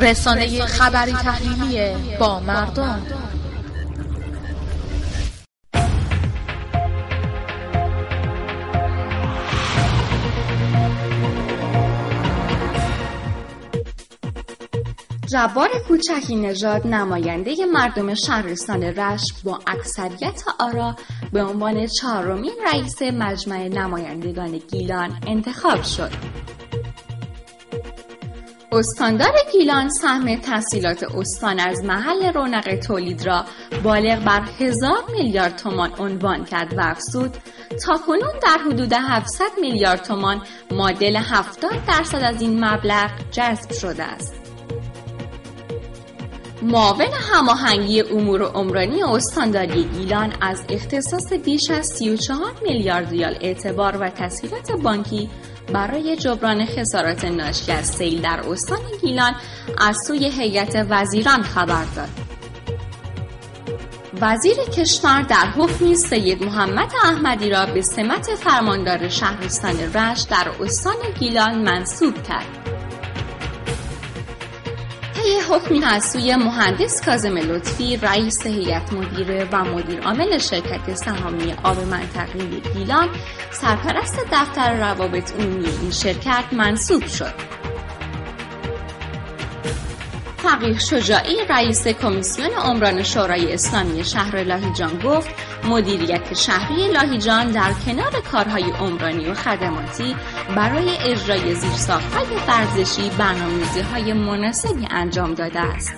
رسانه خبری تحلیلی با مردم جبار کوچکی نژاد نماینده مردم شهرستان رشت با اکثریت آرا به عنوان چهارمین رئیس مجمع نمایندگان گیلان انتخاب شد. استاندار گیلان سهم تحصیلات استان از محل رونق تولید را بالغ بر هزار میلیارد تومان عنوان کرد و افزود تا کنون در حدود 700 میلیارد تومان معادل 70 درصد از این مبلغ جذب شده است. معاون هماهنگی امور عمرانی استانداری گیلان از اختصاص بیش از 34 میلیارد ریال اعتبار و تسهیلات بانکی برای جبران خسارات ناشی از سیل در استان گیلان از سوی هیئت وزیران خبر داد. وزیر کشور در حکمی سید محمد احمدی را به سمت فرماندار شهرستان رشت در استان گیلان منصوب کرد. طی حکمی از سوی مهندس کاظم لطفی رئیس هیئت مدیره و مدیر عامل شرکت سهامی آب منطقه گیلان سرپرست دفتر روابط عمومی این شرکت منصوب شد. فقیه شجاعی رئیس کمیسیون عمران شورای اسلامی شهر لاهیجان گفت مدیریت شهری لاهیجان در کنار کارهای عمرانی و خدماتی برای اجرای زیرساختهای ورزشی برنامه‌ریزی های مناسبی انجام داده است.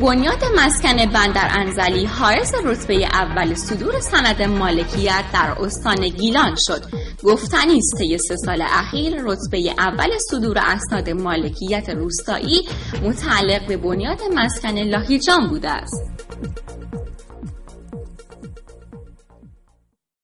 بنیاد مسکن بندر انزلی حائز رتبه اول صدور سند مالکیت در استان گیلان شد. گفتنی است طی سه سال اخیر رتبه اول صدور اسناد مالکیت روستایی متعلق به بنیاد مسکن لاهیجان بوده است.